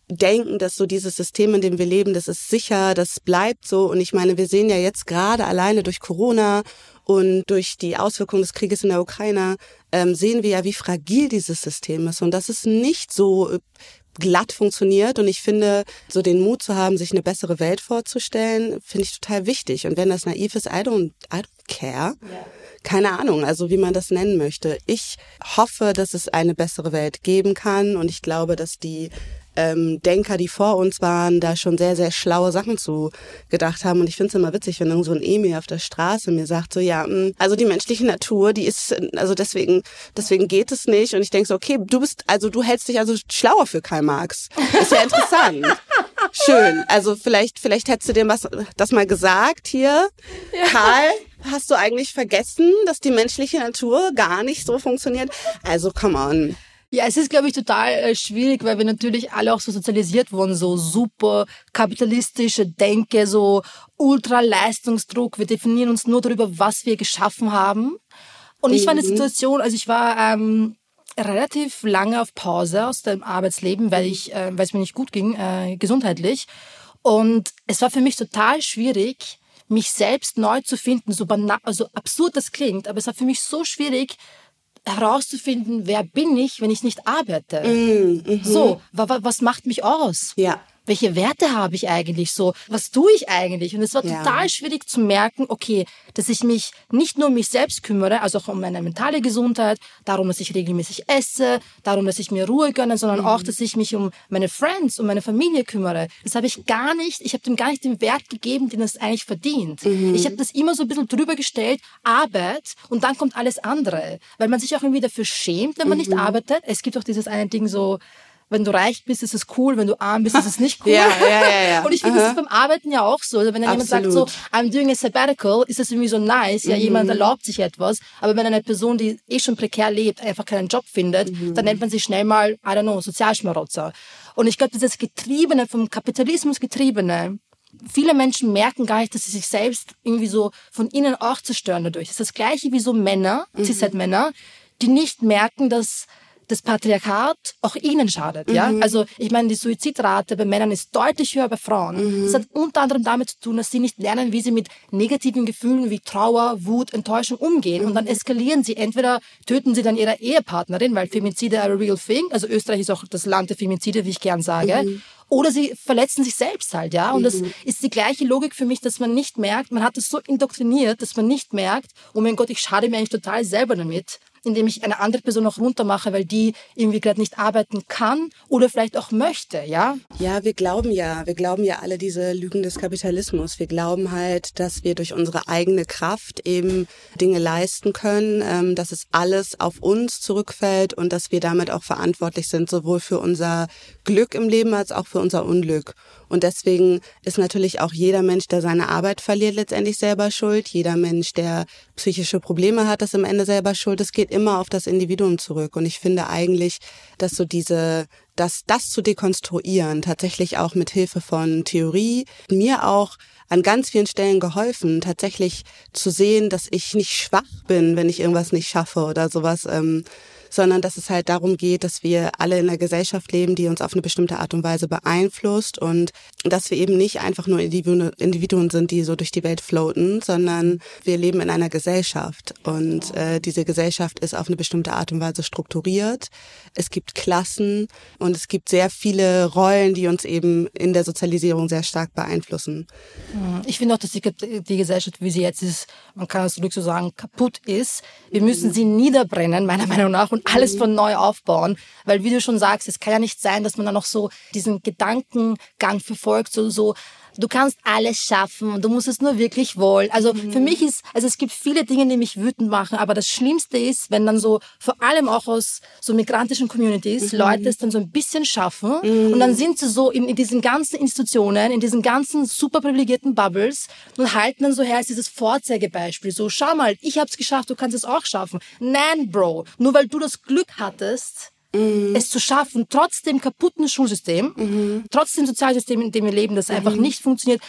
S4: denken, dass so dieses System, in dem wir leben, das ist sicher, das bleibt so. Und ich meine, wir sehen ja jetzt gerade alleine durch Corona und durch die Auswirkungen des Krieges in der Ukraine ähm, sehen wir ja, wie fragil dieses System ist und dass es nicht so äh, glatt funktioniert. Und ich finde, so den Mut zu haben, sich eine bessere Welt vorzustellen, finde ich total wichtig. Und wenn das naiv ist, I don't, I don't care. Yeah keine Ahnung, also wie man das nennen möchte. Ich hoffe, dass es eine bessere Welt geben kann und ich glaube, dass die ähm, Denker, die vor uns waren, da schon sehr, sehr schlaue Sachen zu gedacht haben. Und ich finde es immer witzig, wenn irgend so ein Emil auf der Straße mir sagt, so ja, mh, mm, also die menschliche Natur, die ist, also deswegen, deswegen geht es nicht. Und ich denke so, okay, du bist, also du hältst dich also schlauer für Karl Marx. Ist ja interessant. Schön. Also vielleicht, vielleicht hättest du dir was, das mal gesagt hier. Ja. Karl, hast du eigentlich vergessen, dass die menschliche Natur gar nicht so funktioniert? Also come on.
S3: Ja, es ist, glaube ich, total äh, schwierig, weil wir natürlich alle auch so sozialisiert wurden, so super kapitalistische Denke, so ultra Leistungsdruck. Wir definieren uns nur darüber, was wir geschaffen haben. Und ich war in der mhm. Situation, also ich war ähm, relativ lange auf Pause aus dem Arbeitsleben, weil ich, äh, weil es mir nicht gut ging, äh, gesundheitlich. Und es war für mich total schwierig, mich selbst neu zu finden, so banal, also absurd das klingt, aber es war für mich so schwierig, herauszufinden, wer bin ich, wenn ich nicht arbeite. Mm, mm So, was macht mich aus?
S4: Ja
S3: welche Werte habe ich eigentlich so? Was tue ich eigentlich? Und es war ja. total schwierig zu merken, okay, dass ich mich nicht nur um mich selbst kümmere, also auch um meine mentale Gesundheit, darum, dass ich regelmäßig esse, darum, dass ich mir Ruhe gönne, sondern mhm. auch, dass ich mich um meine Friends, um meine Familie kümmere. Das habe ich gar nicht, ich habe dem gar nicht den Wert gegeben, den es eigentlich verdient. Mhm. Ich habe das immer so ein bisschen drüber gestellt, Arbeit und dann kommt alles andere. Weil man sich auch irgendwie dafür schämt, wenn man mhm. nicht arbeitet. Es gibt auch dieses eine Ding so, wenn du reich bist, ist es cool, wenn du arm bist, ist es nicht cool.
S4: ja, ja, ja, ja.
S3: Und ich finde, das ist beim Arbeiten ja auch so. Also wenn dann jemand sagt so, I'm doing a sabbatical, ist das irgendwie so nice. Ja, mhm. jemand erlaubt sich etwas. Aber wenn eine Person, die eh schon prekär lebt, einfach keinen Job findet, mhm. dann nennt man sich schnell mal, I don't know, Sozialschmarotzer. Und ich glaube, dieses Getriebene, vom Kapitalismus Getriebene, viele Menschen merken gar nicht, dass sie sich selbst irgendwie so von innen auch zerstören dadurch. Das ist das Gleiche wie so Männer, mhm. Cis-Männer, die nicht merken, dass das Patriarchat auch ihnen schadet. Mhm. Ja? Also ich meine, die Suizidrate bei Männern ist deutlich höher bei Frauen. Mhm. Das hat unter anderem damit zu tun, dass sie nicht lernen, wie sie mit negativen Gefühlen wie Trauer, Wut, Enttäuschung umgehen. Mhm. Und dann mhm. eskalieren sie. Entweder töten sie dann ihre Ehepartnerin, weil Femizide are a real thing. Also Österreich ist auch das Land der Femizide, wie ich gern sage. Mhm. Oder sie verletzen sich selbst halt, ja. Und das mhm. ist die gleiche Logik für mich, dass man nicht merkt, man hat es so indoktriniert, dass man nicht merkt, oh mein Gott, ich schade mir eigentlich total selber damit indem ich eine andere Person noch runtermache, weil die irgendwie gerade nicht arbeiten kann oder vielleicht auch möchte, ja?
S4: Ja, wir glauben ja, wir glauben ja alle diese Lügen des Kapitalismus. Wir glauben halt, dass wir durch unsere eigene Kraft eben Dinge leisten können, ähm, dass es alles auf uns zurückfällt und dass wir damit auch verantwortlich sind, sowohl für unser Glück im Leben als auch für unser Unglück. Und deswegen ist natürlich auch jeder Mensch, der seine Arbeit verliert, letztendlich selber schuld. Jeder Mensch, der psychische Probleme hat, ist am Ende selber schuld. Es geht immer auf das Individuum zurück. Und ich finde eigentlich, dass so diese, dass das zu dekonstruieren, tatsächlich auch mit Hilfe von Theorie, mir auch an ganz vielen Stellen geholfen, tatsächlich zu sehen, dass ich nicht schwach bin, wenn ich irgendwas nicht schaffe oder sowas. Ähm, sondern dass es halt darum geht, dass wir alle in einer Gesellschaft leben, die uns auf eine bestimmte Art und Weise beeinflusst und dass wir eben nicht einfach nur Individuen sind, die so durch die Welt floaten, sondern wir leben in einer Gesellschaft und äh, diese Gesellschaft ist auf eine bestimmte Art und Weise strukturiert. Es gibt Klassen und es gibt sehr viele Rollen, die uns eben in der Sozialisierung sehr stark beeinflussen.
S3: Ich finde auch, dass die, die Gesellschaft, wie sie jetzt ist, man kann es so sagen, kaputt ist. Wir müssen sie niederbrennen, meiner Meinung nach, und alles von neu aufbauen. Weil wie du schon sagst, es kann ja nicht sein, dass man dann noch so diesen Gedankengang verfolgt, so, so du kannst alles schaffen und du musst es nur wirklich wollen. Also
S4: Mhm.
S3: für mich ist, also es gibt viele Dinge, die mich wütend machen, aber das Schlimmste ist, wenn dann so, vor allem auch aus so migrantischen Communities,
S4: Mhm.
S3: Leute es dann so ein bisschen schaffen und dann sind sie so in, in diesen ganzen Institutionen, in diesen ganzen super privilegierten Bubbles und halten dann so her als dieses Vorzeigebeispiel. So, schau mal, ich hab's geschafft, du kannst es auch schaffen. Nein, Bro, nur weil du das Glück hattest, es zu schaffen, trotz dem kaputten Schulsystem, trotz dem Sozialsystem, in dem wir leben, das einfach nicht funktioniert,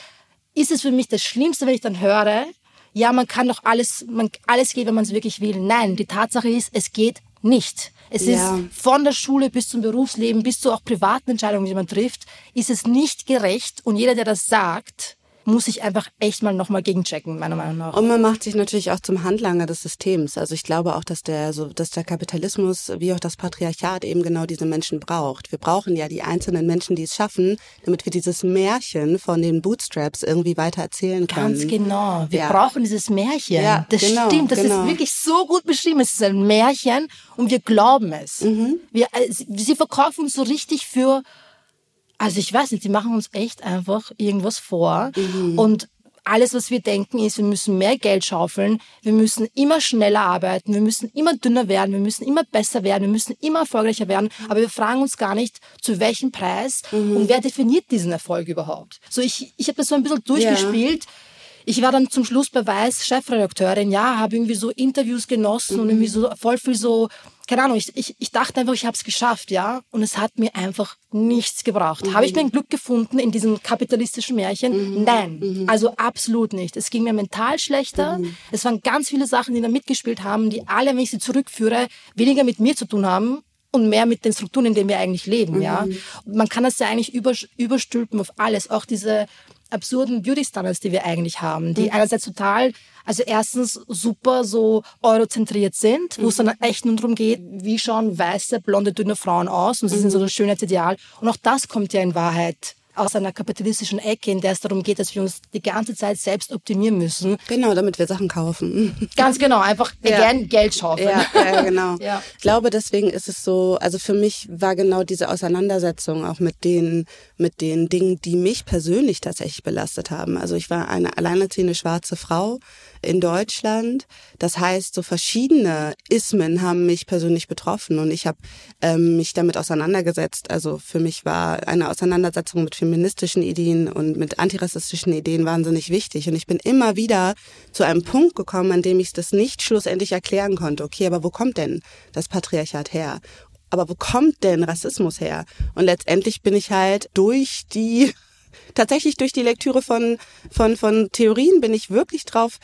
S3: ist es für mich das Schlimmste, wenn ich dann höre, ja, man kann doch alles, man, alles geht, wenn man es wirklich will. Nein, die Tatsache ist, es geht nicht. Es
S4: Ja.
S3: ist von der Schule bis zum Berufsleben, bis zu auch privaten Entscheidungen, die man trifft, ist es nicht gerecht. Und jeder, der das sagt, muss sich einfach echt mal nochmal gegenchecken, meiner Meinung nach.
S4: Und man macht sich natürlich auch zum Handlanger des Systems. Also ich glaube auch, dass der, so, dass der Kapitalismus wie auch das Patriarchat eben genau diese Menschen braucht. Wir brauchen ja die einzelnen Menschen, die es schaffen, damit wir dieses Märchen von den Bootstraps irgendwie weiter erzählen können.
S3: Ganz genau. Wir
S4: Ja.
S3: brauchen dieses Märchen.
S4: Ja,
S3: das
S4: genau,
S3: stimmt. Das
S4: genau.
S3: ist wirklich so gut beschrieben. Es ist ein Märchen und wir glauben es.
S4: Mhm.
S3: Wir, äh, sie verkaufen uns so richtig für, also ich weiß nicht, sie machen uns echt einfach irgendwas vor
S4: Mhm.
S3: und alles, was wir denken, ist, wir müssen mehr Geld schaufeln, wir müssen immer schneller arbeiten, wir müssen immer dünner werden, wir müssen immer besser werden, wir müssen immer erfolgreicher werden, aber wir fragen uns gar nicht, zu welchem Preis
S4: Mhm.
S3: und wer definiert diesen Erfolg überhaupt. So, ich, ich habe das so ein bisschen durchgespielt. Ich war dann zum Schluss bei Weiß Chefredakteurin, ja, habe irgendwie so Interviews genossen und irgendwie so voll viel so, keine Ahnung, ich, ich, ich dachte einfach, ich habe es geschafft, ja, und es hat mir einfach nichts gebracht. Habe ich mein Glück gefunden in diesem kapitalistischen Märchen? Nein, also absolut nicht. Es ging mir mental schlechter. Es waren ganz viele Sachen, die da mitgespielt haben, die alle, wenn ich sie zurückführe, weniger mit mir zu tun haben und mehr mit den Strukturen, in denen wir eigentlich leben, ja. Und man kann das ja eigentlich über, überstülpen auf alles, auch diese absurden Beauty-Standards, die wir eigentlich haben, die einerseits total, also erstens super so eurozentriert sind, wo es dann echt nur darum geht, wie schauen weiße, blonde, dünne Frauen aus und sie sind so das Schönheitsideal. Und auch das kommt ja in Wahrheit aus einer kapitalistischen Ecke, in der es darum geht, dass wir uns die ganze Zeit selbst optimieren müssen.
S4: Genau, damit wir Sachen kaufen.
S3: Ganz genau, einfach
S4: Ja.
S3: again Geld schaufeln.
S4: Ja, ja genau.
S3: Ja.
S4: Ich glaube, deswegen ist es so, also für mich war genau diese Auseinandersetzung auch mit den, mit den Dingen, die mich persönlich tatsächlich belastet haben. Also ich war eine alleinerziehende schwarze Frau in Deutschland. Das heißt, so verschiedene Ismen haben mich persönlich betroffen und ich habe ähm, mich damit auseinandergesetzt. Also für mich war eine Auseinandersetzung mit feministischen Ideen und mit antirassistischen Ideen wahnsinnig wichtig. Und ich bin immer wieder zu einem Punkt gekommen, an dem ich das nicht schlussendlich erklären konnte. Okay, aber wo kommt denn das Patriarchat her? Aber wo kommt denn Rassismus her? Und letztendlich bin ich halt durch die tatsächlich durch die Lektüre von, von, von Theorien bin ich wirklich drauf,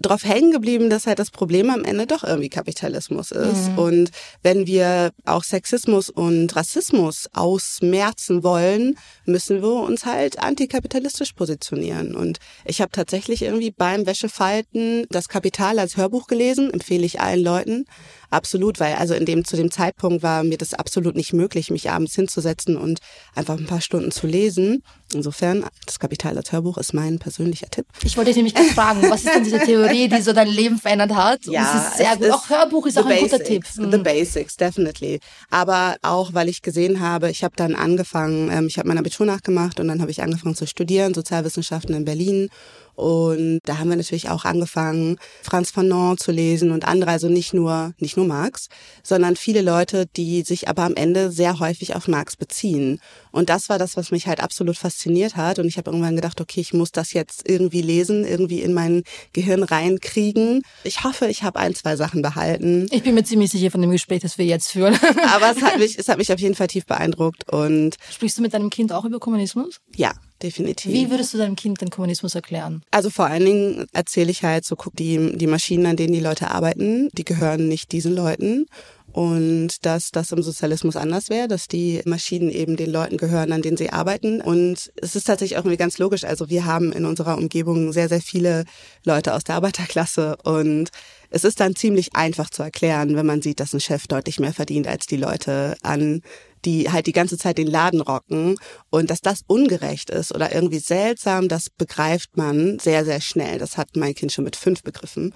S4: drauf hängen geblieben, dass halt das Problem am Ende doch irgendwie Kapitalismus ist. Und wenn wir auch Sexismus und Rassismus ausmerzen wollen, müssen wir uns halt antikapitalistisch positionieren. Und ich habe tatsächlich irgendwie beim Wäschefalten das Kapital als Hörbuch gelesen, empfehle ich allen Leuten. Absolut, weil also in dem zu dem Zeitpunkt war mir das absolut nicht möglich, mich abends hinzusetzen und einfach ein paar Stunden zu lesen. Insofern, das Kapital als Hörbuch ist mein persönlicher Tipp.
S3: Ich wollte dich nämlich gerade fragen, was ist denn diese Theorie, die so dein Leben verändert hat? Und das ist sehr
S4: es
S3: gut. Auch Hörbuch ist auch ein guter
S4: basics,
S3: Tipp.
S4: The
S3: Mhm.
S4: basics, definitely. Aber auch, weil ich gesehen habe, ich habe dann angefangen, ähm, ich habe mein Abitur nachgemacht und dann habe ich angefangen zu studieren, Sozialwissenschaften in Berlin. Und da haben wir natürlich auch angefangen, Franz Fanon zu lesen und andere, also nicht nur, nicht nur Marx, sondern viele Leute, die sich aber am Ende sehr häufig auf Marx beziehen. Und das war das, was mich halt absolut fasziniert hat. Und ich habe irgendwann gedacht, okay, ich muss das jetzt irgendwie lesen, irgendwie in mein Gehirn reinkriegen. Ich hoffe, ich habe ein, zwei Sachen behalten.
S3: Ich bin mir ziemlich sicher von dem Gespräch, das wir jetzt führen.
S4: Aber es hat mich, es hat mich auf jeden Fall tief beeindruckt und
S3: Sprichst du mit deinem Kind auch über Kommunismus?
S4: ja, definitiv.
S3: Wie würdest du deinem Kind den Kommunismus erklären?
S4: Also vor allen Dingen erzähle ich halt so, guck, die, die Maschinen, an denen die Leute arbeiten, die gehören nicht diesen Leuten. Und dass das im Sozialismus anders wäre, dass die Maschinen eben den Leuten gehören, an denen sie arbeiten. Und es ist tatsächlich auch irgendwie ganz logisch. Also wir haben in unserer Umgebung sehr, sehr viele Leute aus der Arbeiterklasse und es ist dann ziemlich einfach zu erklären, wenn man sieht, dass ein Chef deutlich mehr verdient als die Leute an die halt die ganze Zeit den Laden rocken und dass das ungerecht ist oder irgendwie seltsam, das begreift man sehr, sehr schnell. Das hat mein Kind schon mit fünf begriffen.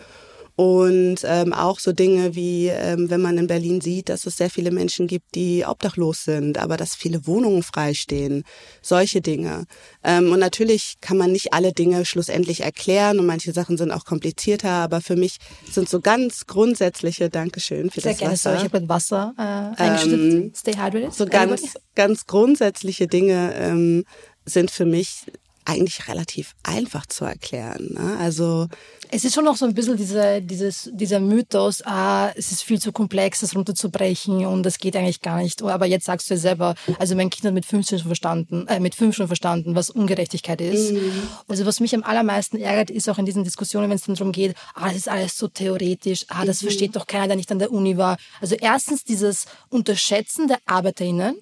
S4: Und ähm, auch so Dinge wie, ähm, wenn man in Berlin sieht, dass es sehr viele Menschen gibt, die obdachlos sind, aber dass viele Wohnungen freistehen. Solche Dinge. Ähm, und natürlich kann man nicht alle Dinge schlussendlich erklären und manche Sachen sind auch komplizierter, aber für mich sind so ganz grundsätzliche, Dankeschön für
S3: Sehr
S4: das
S3: gerne.
S4: Wasser.
S3: So, ich habe mit Wasser äh, eingeschüttet.
S4: Ähm,
S3: Stay hydrated.
S4: So ganz, ganz grundsätzliche Dinge ähm, sind für mich eigentlich relativ einfach zu erklären. Ne? Also
S3: Es ist schon noch so ein bisschen diese, dieses, dieser Mythos, ah, es ist viel zu komplex, das runterzubrechen und das geht eigentlich gar nicht. Aber jetzt sagst du ja selber, also mein Kind hat mit 15 schon verstanden, äh, mit 5 schon verstanden, was Ungerechtigkeit ist. Also was mich am allermeisten ärgert, ist auch in diesen Diskussionen, wenn es dann darum geht, ah, das ist alles so theoretisch, ah, das versteht doch keiner, der nicht an der Uni war. Also erstens dieses Unterschätzen der ArbeiterInnen,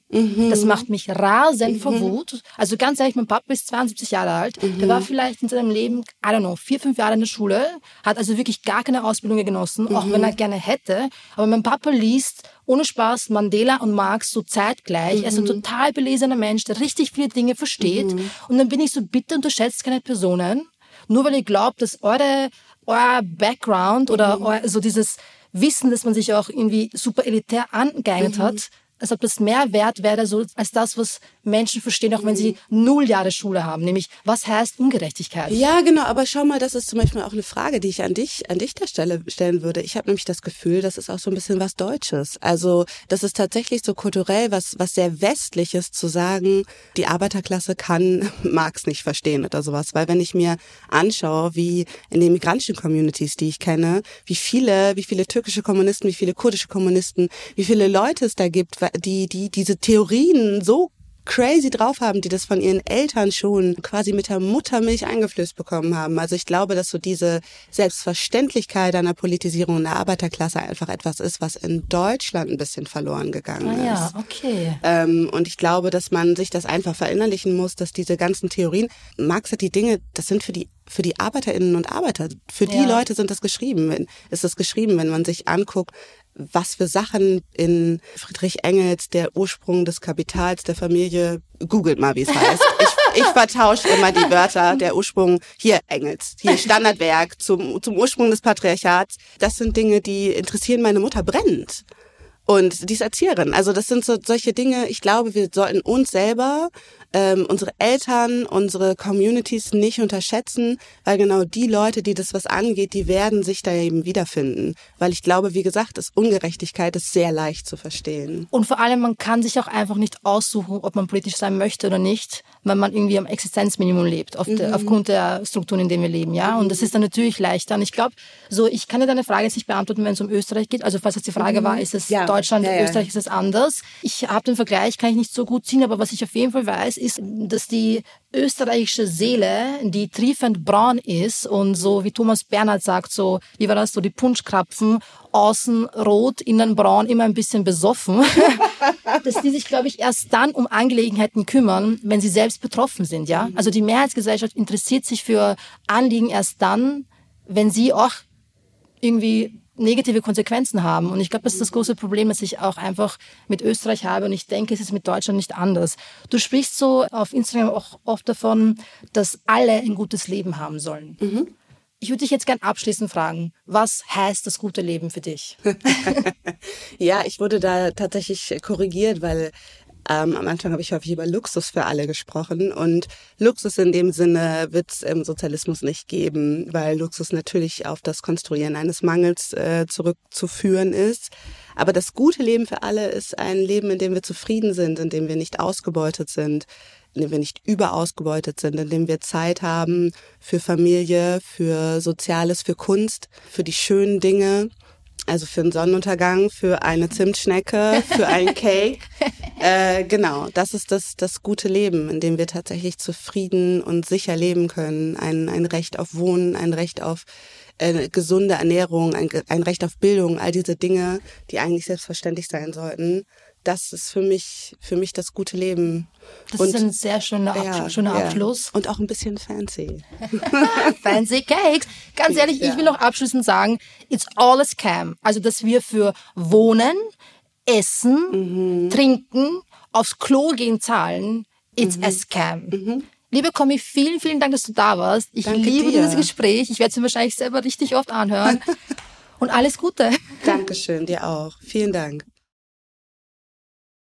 S3: das macht mich rasend vor Wut. Also ganz ehrlich, mein Papa ist 72 Jahre alt, der war vielleicht in seinem Leben, I don't know, vier, fünf Jahre in der Schule, hat also wirklich gar keine Ausbildung genossen, auch wenn er gerne hätte. Aber mein Papa liest ohne Spaß Mandela und Marx so zeitgleich. Er ist ein total belesener Mensch, der richtig viele Dinge versteht. Und dann bin ich so, bitte unterschätzt keine Personen, nur weil ihr glaubt, dass eure, euer Background oder euer, so dieses Wissen, dass man sich auch irgendwie super elitär angeeignet hat, als ob das mehr wert wäre so als das, was Menschen verstehen, auch wenn sie null Jahre Schule haben. Nämlich, was heißt Ungerechtigkeit?
S4: Ja, genau, aber schau mal, das ist zum Beispiel auch eine Frage, die ich an dich, an dich der Stelle stellen würde. Ich habe nämlich das Gefühl, das ist auch so ein bisschen was Deutsches. Also das ist tatsächlich so kulturell was, was sehr Westliches zu sagen, die Arbeiterklasse kann Marx nicht verstehen oder sowas. Weil wenn ich mir anschaue, wie in den migrantischen Communities, die ich kenne, wie viele, wie viele türkische Kommunisten, wie viele kurdische Kommunisten, wie viele Leute es da gibt, die, die diese Theorien so crazy drauf haben, die das von ihren Eltern schon quasi mit der Muttermilch eingeflößt bekommen haben. Also ich glaube, dass so diese Selbstverständlichkeit einer Politisierung der Arbeiterklasse einfach etwas ist, was in Deutschland ein bisschen verloren gegangen
S3: Ah ja,
S4: ist.
S3: okay.
S4: Ähm, und ich glaube, dass man sich das einfach verinnerlichen muss, dass diese ganzen Theorien, Marx hat die Dinge, das sind für die für die Arbeiterinnen und Arbeiter, für die
S3: Ja.
S4: Leute sind das geschrieben. Wenn- Ist das geschrieben, wenn man sich anguckt, was für Sachen in Friedrich Engels, der Ursprung des Kapitals der Familie, googelt mal, wie es heißt. Ich, ich vertausche immer die Wörter, der Ursprung, hier Engels, hier Standardwerk zum, zum Ursprung des Patriarchats. Das sind Dinge, die interessieren meine Mutter brennend. Und die ist Erzieherin. Also das sind so solche Dinge, ich glaube, wir sollten uns selber, ähm, unsere Eltern, unsere Communities nicht unterschätzen, weil genau die Leute, die das was angeht, die werden sich da eben wiederfinden. Weil ich glaube, wie gesagt, ist Ungerechtigkeit ist sehr leicht zu verstehen.
S3: Und vor allem, man kann sich auch einfach nicht aussuchen, ob man politisch sein möchte oder nicht, weil man irgendwie am Existenzminimum lebt, auf der, aufgrund der Strukturen, in denen wir leben, ja. Und das ist dann natürlich leichter. Und ich glaube, so, ich kann dir deine Frage jetzt nicht beantworten, wenn es um Österreich geht. Also, falls das die Frage war, ist es
S4: Ja.
S3: Deutschland,
S4: Ja.
S3: Österreich ist es anders. Ich habe den Vergleich, kann ich nicht so gut ziehen, aber was ich auf jeden Fall weiß, ist, dass die österreichische Seele, die triefend braun ist und so, wie Thomas Bernhard sagt, so, wie war das, so die Punschkrapfen, außen rot, innen braun, immer ein bisschen besoffen, dass die sich, glaube ich, erst dann um Angelegenheiten kümmern, wenn sie selbst betroffen sind, ja. Also die Mehrheitsgesellschaft interessiert sich für Anliegen erst dann, wenn sie auch irgendwie negative Konsequenzen haben. Und ich glaube, das ist das große Problem, das ich auch einfach mit Österreich habe. Und ich denke, es ist mit Deutschland nicht anders. Du sprichst so auf Instagram auch oft davon, dass alle ein gutes Leben haben sollen. Ich würde dich jetzt gern abschließend fragen, was heißt das gute Leben für dich?
S4: Ja, ich wurde da tatsächlich korrigiert, weil ähm, am Anfang habe ich häufig über Luxus für alle gesprochen und Luxus in dem Sinne wird es im Sozialismus nicht geben, weil Luxus natürlich auf das Konstruieren eines Mangels äh, zurückzuführen ist. Aber das gute Leben für alle ist ein Leben, in dem wir zufrieden sind, in dem wir nicht ausgebeutet sind, in dem wir nicht überausgebeutet sind, in dem wir Zeit haben für Familie, für Soziales, für Kunst, für die schönen Dinge. Also für einen Sonnenuntergang, für eine Zimtschnecke, für einen Cake. äh, genau, das ist das, das gute Leben, in dem wir tatsächlich zufrieden und sicher leben können. Ein, ein Recht auf Wohnen, ein Recht auf äh, gesunde Ernährung, ein, ein Recht auf Bildung, all diese Dinge, die eigentlich selbstverständlich sein sollten. Das ist für mich, für mich das gute Leben.
S3: Das ist ein sehr schöner,
S4: ja,
S3: schöner
S4: ja.
S3: Abschluss.
S4: Und auch ein bisschen fancy.
S3: Fancy Cakes. Ganz ehrlich, ich
S4: Ja.
S3: will noch abschließend sagen, it's all a scam. Also, dass wir für Wohnen, Essen, Trinken, aufs Klo gehen zahlen, it's a scam. Liebe Comi, vielen, vielen Dank, dass du da warst. Ich
S4: Danke
S3: liebe
S4: dir.
S3: dieses Gespräch. Ich werde es mir wahrscheinlich selber richtig oft anhören. Und alles Gute.
S4: Dankeschön, dir auch. Vielen Dank.